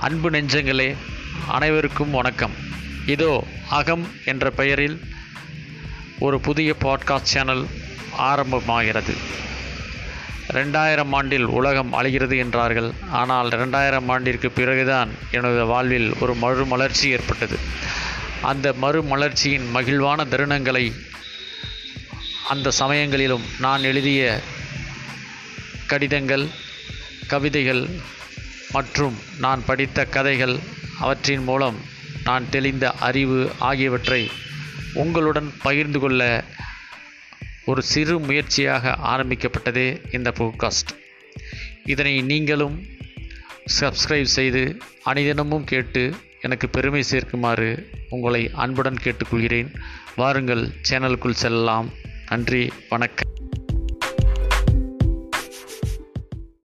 அன்பு நெஞ்சங்களே அனைவருக்கும் வணக்கம். இதோ அகம் என்ற பெயரில் ஒரு புதிய பாட்காஸ்ட் சேனல் ஆரம்பமாகிறது. ரெண்டாயிரம் ஆண்டில் உலகம் அழிகிறது என்றார்கள். ஆனால் ரெண்டாயிரம் ஆண்டிற்கு பிறகுதான் எனது வாழ்வில் ஒரு மறுமலர்ச்சி ஏற்பட்டது. அந்த மறுமலர்ச்சியின் மகிழ்வான தருணங்களை அந்த சமயங்களிலும் நான் எழுதிய கடிதங்கள் கவிதைகள் மற்றும் நான் படித்த கதைகள் அவற்றின் மூலம் நான் தெளிந்த அறிவு ஆகியவற்றை உங்களுடன் பகிர்ந்து கொள்ள ஒரு சிறு முயற்சியாக ஆரம்பிக்கப்பட்டதே இந்த போட்காஸ்ட் இதனை நீங்களும் சப்ஸ்கிரைப் செய்து அனிதினமும் கேட்டு எனக்கு பெருமை சேர்க்குமாறு உங்களை அன்புடன் கேட்டுக்கொள்கிறேன். வாருங்கள் சேனலுக்குள் செல்லலாம். நன்றி வணக்கம்.